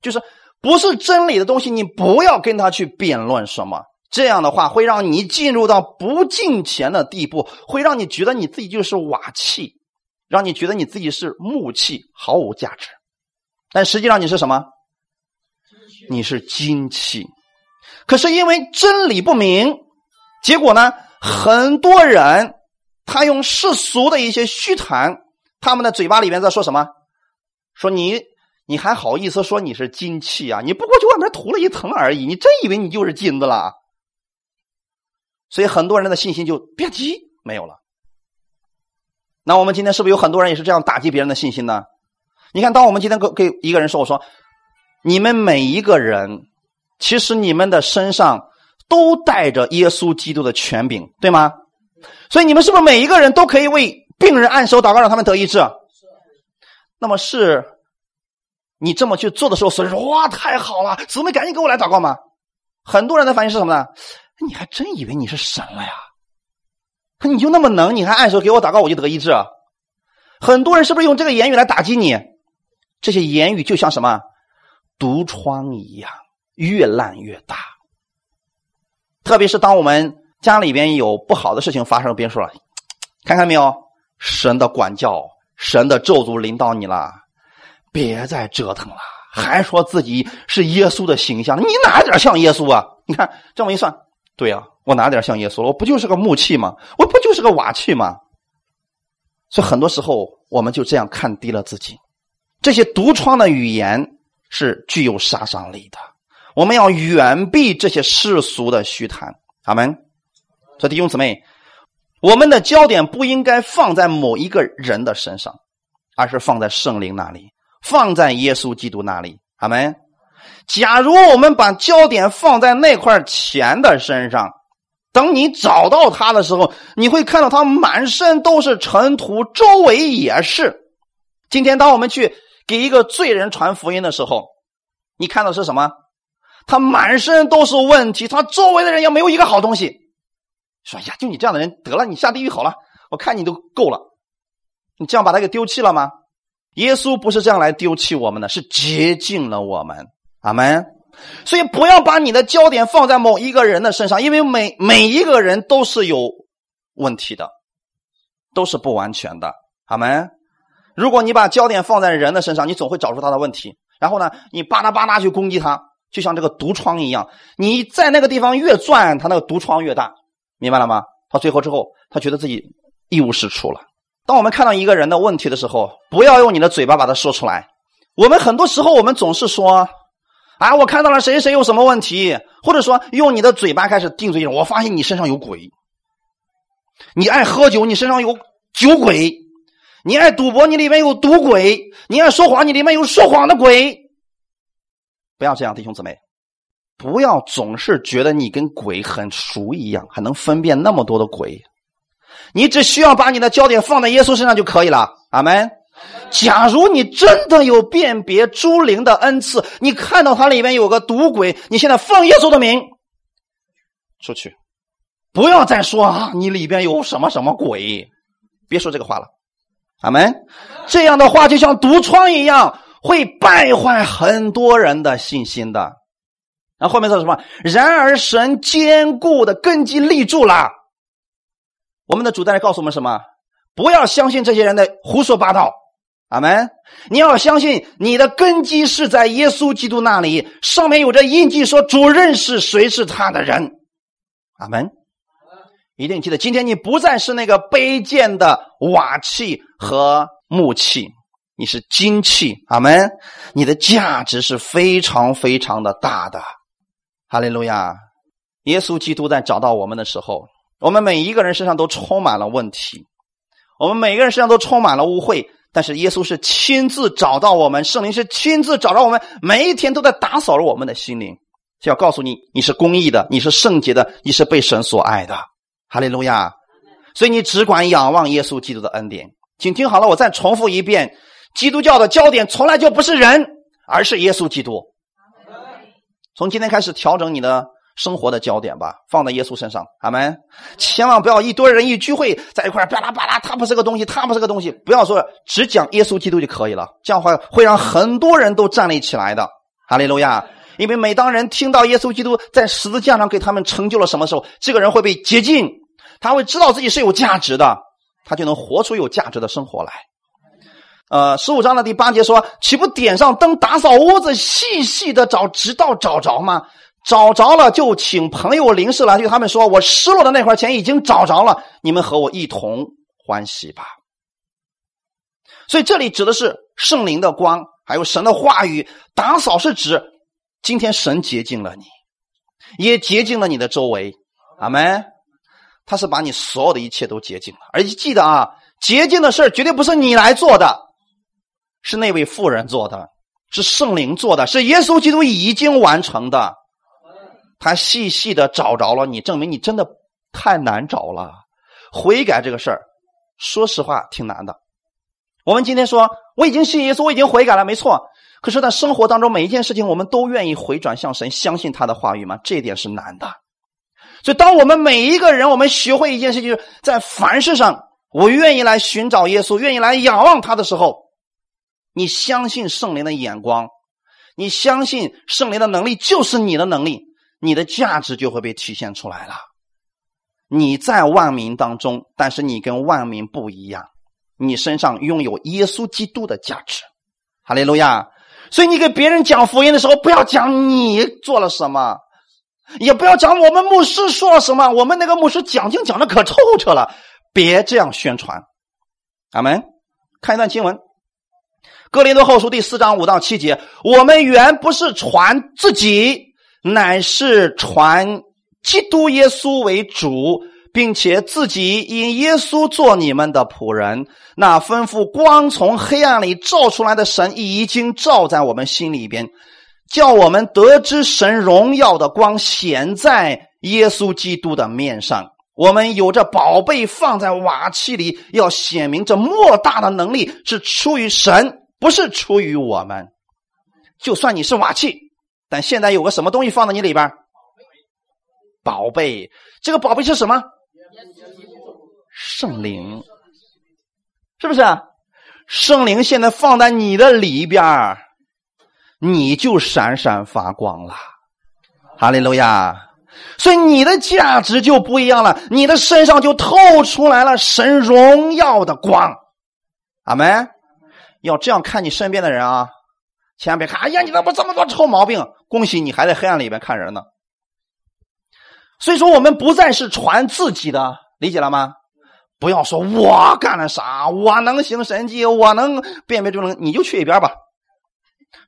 就是不是真理的东西，你不要跟他去辩论什么。这样的话会让你进入到不敬虔的地步，会让你觉得你自己就是瓦器，让你觉得你自己是木器，毫无价值。但实际上你是什么？你是金器。可是因为真理不明，结果呢，很多人他用世俗的一些虚谈，他们的嘴巴里面在说什么？说你你还好意思说你是金器啊？你不过就外面涂了一层而已，你真以为你就是金子了？所以很多人的信心就吧唧没有了。那我们今天是不是有很多人也是这样打击别人的信心呢？你看，当我们今天给给一个人说，我说你们每一个人。其实你们的身上都带着耶稣基督的权柄，对吗？所以你们是不是每一个人都可以为病人按手祷告，让他们得医治？那么是，你这么去做的时候，所以说：“哇，太好了！姊妹，赶紧给我来祷告嘛？”很多人的反应是什么呢？你还真以为你是神了呀？你就那么能？你还按手给我祷告，我就得医治？很多人是不是用这个言语来打击你？这些言语就像什么毒疮一样。越烂越大，特别是当我们家里边有不好的事情发生，别说了，看看没有，神的管教，神的咒诅临到你了，别再折腾了，还说自己是耶稣的形象，你哪点像耶稣啊？你看这么一算，对呀，我哪点像耶稣了？我不就是个木器吗？我不就是个瓦器吗？所以很多时候我们就这样看低了自己，这些独创的语言是具有杀伤力的。我们要远避这些世俗的虚谈，阿门。所以弟兄姊妹，我们的焦点不应该放在某一个人的身上，而是放在圣灵那里，放在耶稣基督那里，阿门。假如我们把焦点放在那块钱的身上，等你找到他的时候，你会看到他满身都是尘土，周围也是。今天当我们去给一个罪人传福音的时候，你看到是什么？他满身都是问题，他周围的人也没有一个好东西。说呀，就你这样的人得了，你下地狱好了。我看你都够了，你这样把他给丢弃了吗？耶稣不是这样来丢弃我们的，是洁净了我们。阿门。所以不要把你的焦点放在某一个人的身上，因为每每一个人都是有问题的，都是不完全的。阿门。如果你把焦点放在人的身上，你总会找出他的问题，然后呢，你巴拉巴拉去攻击他。就像这个毒疮一样，你在那个地方越钻，他那个毒疮越大，明白了吗？到最后之后，他觉得自己一无是处了。当我们看到一个人的问题的时候，不要用你的嘴巴把它说出来。我们很多时候，我们总是说：“啊，我看到了谁谁有什么问题。”或者说用你的嘴巴开始定罪。我发现你身上有鬼，你爱喝酒，你身上有酒鬼；你爱赌博，你里面有赌鬼；你爱说谎，你里面有说谎的鬼。不要这样，弟兄姊妹，不要总是觉得你跟鬼很熟一样，还能分辨那么多的鬼。你只需要把你的焦点放在耶稣身上就可以了。阿门。假如你真的有辨别诸灵的恩赐，你看到它里面有个毒鬼，你现在奉耶稣的名出去，不要再说啊，你里边有什么什么鬼，别说这个话了。阿门。这样的话就像毒疮一样。会败坏很多人的信心的，然后后面说什么？然而神坚固的根基立住了。我们的主在这告诉我们什么？不要相信这些人的胡说八道。阿门！你要相信你的根基是在耶稣基督那里，上面有着印记，说主认识谁是他的人。阿门！一定记得，今天你不再是那个卑贱的瓦器和木器。你是金器，阿门。你的价值是非常非常的大的，哈利路亚。耶稣基督在找到我们的时候，我们每一个人身上都充满了问题，我们每一个人身上都充满了污秽。但是耶稣是亲自找到我们，圣灵是亲自找到我们，每一天都在打扫着我们的心灵，就要告诉你，你是公义的，你是圣洁的，你是被神所爱的，哈利路亚。所以你只管仰望耶稣基督的恩典。请听好了，我再重复一遍。基督教的焦点从来就不是人，而是耶稣基督。从今天开始调整你的生活的焦点吧，放在耶稣身上。阿门！千万不要一堆人一聚会在一块巴拉巴拉，他不是个东西，他不是个东西。不要说只讲耶稣基督就可以了，这样话会让很多人都站立起来的。哈利路亚！因为每当人听到耶稣基督在十字架上给他们成就了什么时候，这个人会被洁净，他会知道自己是有价值的，他就能活出有价值的生活来。呃，十五章的第八节说：“岂不点上灯，打扫屋子，细细的找，直到找着吗？找着了，就请朋友临时来，对他们说：我失落的那块钱已经找着了，你们和我一同欢喜吧。”所以这里指的是圣灵的光，还有神的话语。打扫是指今天神洁净了你，也洁净了你的周围。阿门。他是把你所有的一切都洁净了，而且记得啊，洁净的事绝对不是你来做的，是那位妇人做的，是圣灵做的，是耶稣基督已经完成的。他细细的找着了你，证明你真的太难找了。悔改这个事儿，说实话挺难的。我们今天说我已经信耶稣，我已经悔改了，没错。可是，在生活当中每一件事情，我们都愿意回转向神，相信他的话语吗？这一点是难的。所以，当我们每一个人，我们学会一件事情，在凡事上，我愿意来寻找耶稣，愿意来仰望他的时候，你相信圣灵的眼光，你相信圣灵的能力就是你的能力，你的价值就会被体现出来了。你在万民当中，但是你跟万民不一样。你身上拥有耶稣基督的价值，哈利路亚！所以你给别人讲福音的时候，不要讲你做了什么，也不要讲我们牧师说了什么。我们那个牧师讲经讲的可透彻了，别这样宣传。阿门。看一段经文，《哥林多后书》第四章五到七节：我们原不是传自己，乃是传基督耶稣为主。并且自己因耶稣做你们的仆人，那吩咐光从黑暗里照出来的神已经照在我们心里边，叫我们得知神荣耀的光显在耶稣基督的面上。我们有着宝贝放在瓦器里，要显明这莫大的能力是出于神，不是出于我们。就算你是瓦器，但现在有个什么东西放在你里边？宝贝，这个宝贝是什么？圣灵，是不是？圣灵现在放在你的里边你就闪闪发光了。哈利路亚！所以你的价值就不一样了，你的身上就透出来了神荣耀的光。阿门！要这样看你身边的人啊，千万别看，哎呀，你怎么这么多臭毛病？恭喜你还在黑暗里边看人呢。所以说，我们不再是传自己的，理解了吗？不要说我干了啥，我能行神迹，我能辨别就能，你就去一边吧，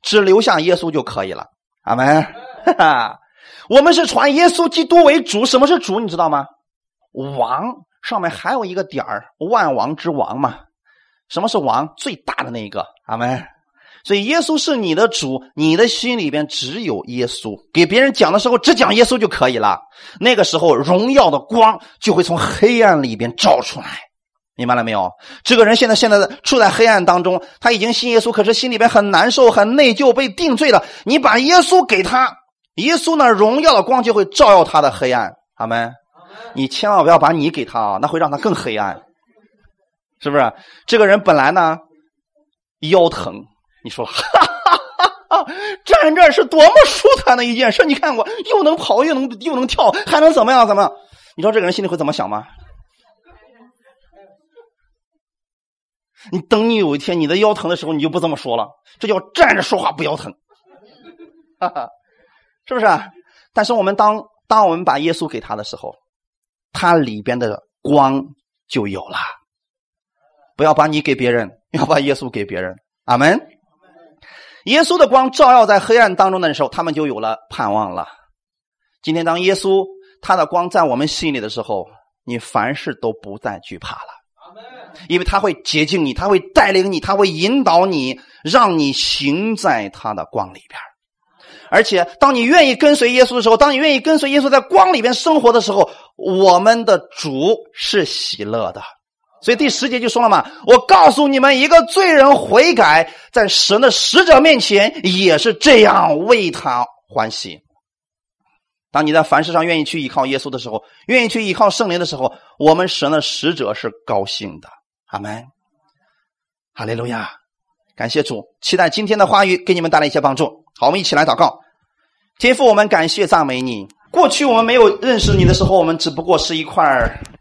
只留下耶稣就可以了。阿门。我们是传耶稣基督为主，什么是主？你知道吗？王上面还有一个点儿，万王之王嘛。什么是王？最大的那一个。阿门。所以耶稣是你的主，你的心里边只有耶稣。给别人讲的时候，只讲耶稣就可以了。那个时候，荣耀的光就会从黑暗里边照出来，明白了没有？这个人现在现在处在黑暗当中，他已经信耶稣，可是心里边很难受、很内疚，被定罪了。你把耶稣给他，耶稣呢，荣耀的光就会照耀他的黑暗。阿门。你千万不要把你给他啊，那会让他更黑暗，是不是？这个人本来呢腰疼。你说，哈哈哈哈站这是多么舒坦的一件事！你看我又能跑，又能又能跳，还能怎么样？怎么样？你知道这个人心里会怎么想吗？你等你有一天你的腰疼的时候，你就不这么说了。这叫站着说话不腰疼，哈哈，是不是？但是我们当当我们把耶稣给他的时候，他里边的光就有了。不要把你给别人，要把耶稣给别人。阿门。耶稣的光照耀在黑暗当中的时候，他们就有了盼望了。今天，当耶稣他的光在我们心里的时候，你凡事都不再惧怕了，因为他会洁净你，他会带领你，他会引导你，让你行在他的光里边。而且，当你愿意跟随耶稣的时候，当你愿意跟随耶稣在光里边生活的时候，我们的主是喜乐的。所以第十节就说了嘛，我告诉你们，一个罪人悔改，在神的使者面前也是这样为他欢喜。当你在凡事上愿意去依靠耶稣的时候，愿意去依靠圣灵的时候，我们神的使者是高兴的。阿门，哈利路亚，感谢主，期待今天的话语给你们带来一些帮助。好，我们一起来祷告。天父，我们感谢赞美你。过去我们没有认识你的时候，我们只不过是一块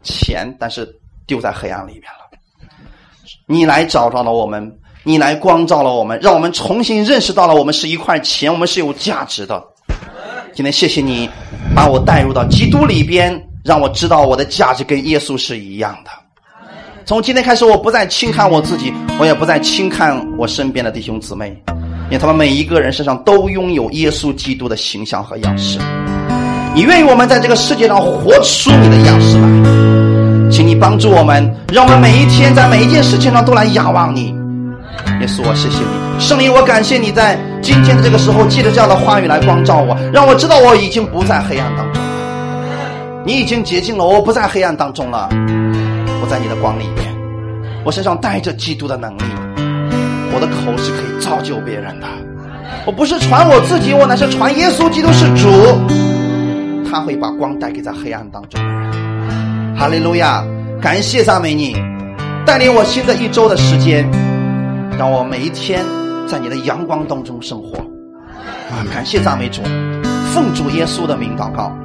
钱，但是丢在黑暗里面了。你来找到了我们，你来光照了我们，让我们重新认识到了我们是一块钱，我们是有价值的。今天谢谢你把我带入到基督里边，让我知道我的价值跟耶稣是一样的。从今天开始，我不再轻看我自己，我也不再轻看我身边的弟兄姊妹，因为他们每一个人身上都拥有耶稣基督的形象和样式。你愿意我们在这个世界上活出你的样式来，请你帮助我们，让我们每一天在每一件事情上都来仰望你。耶稣，我谢谢你，圣灵，我感谢你在今天的这个时候，借着这样的话语来光照我，让我知道我已经不在黑暗当中了。你已经洁净了，我不在黑暗当中了，我在你的光里面，我身上带着基督的能力，我的口是可以造就别人的。我不是传我自己，我乃是传耶稣基督是主，他会把光带给在黑暗当中的人。哈利路亚，感谢赞美你，带领我新的一周的时间。让我每一天在你的阳光当中生活，啊！感谢赞美主，奉主耶稣的名祷告，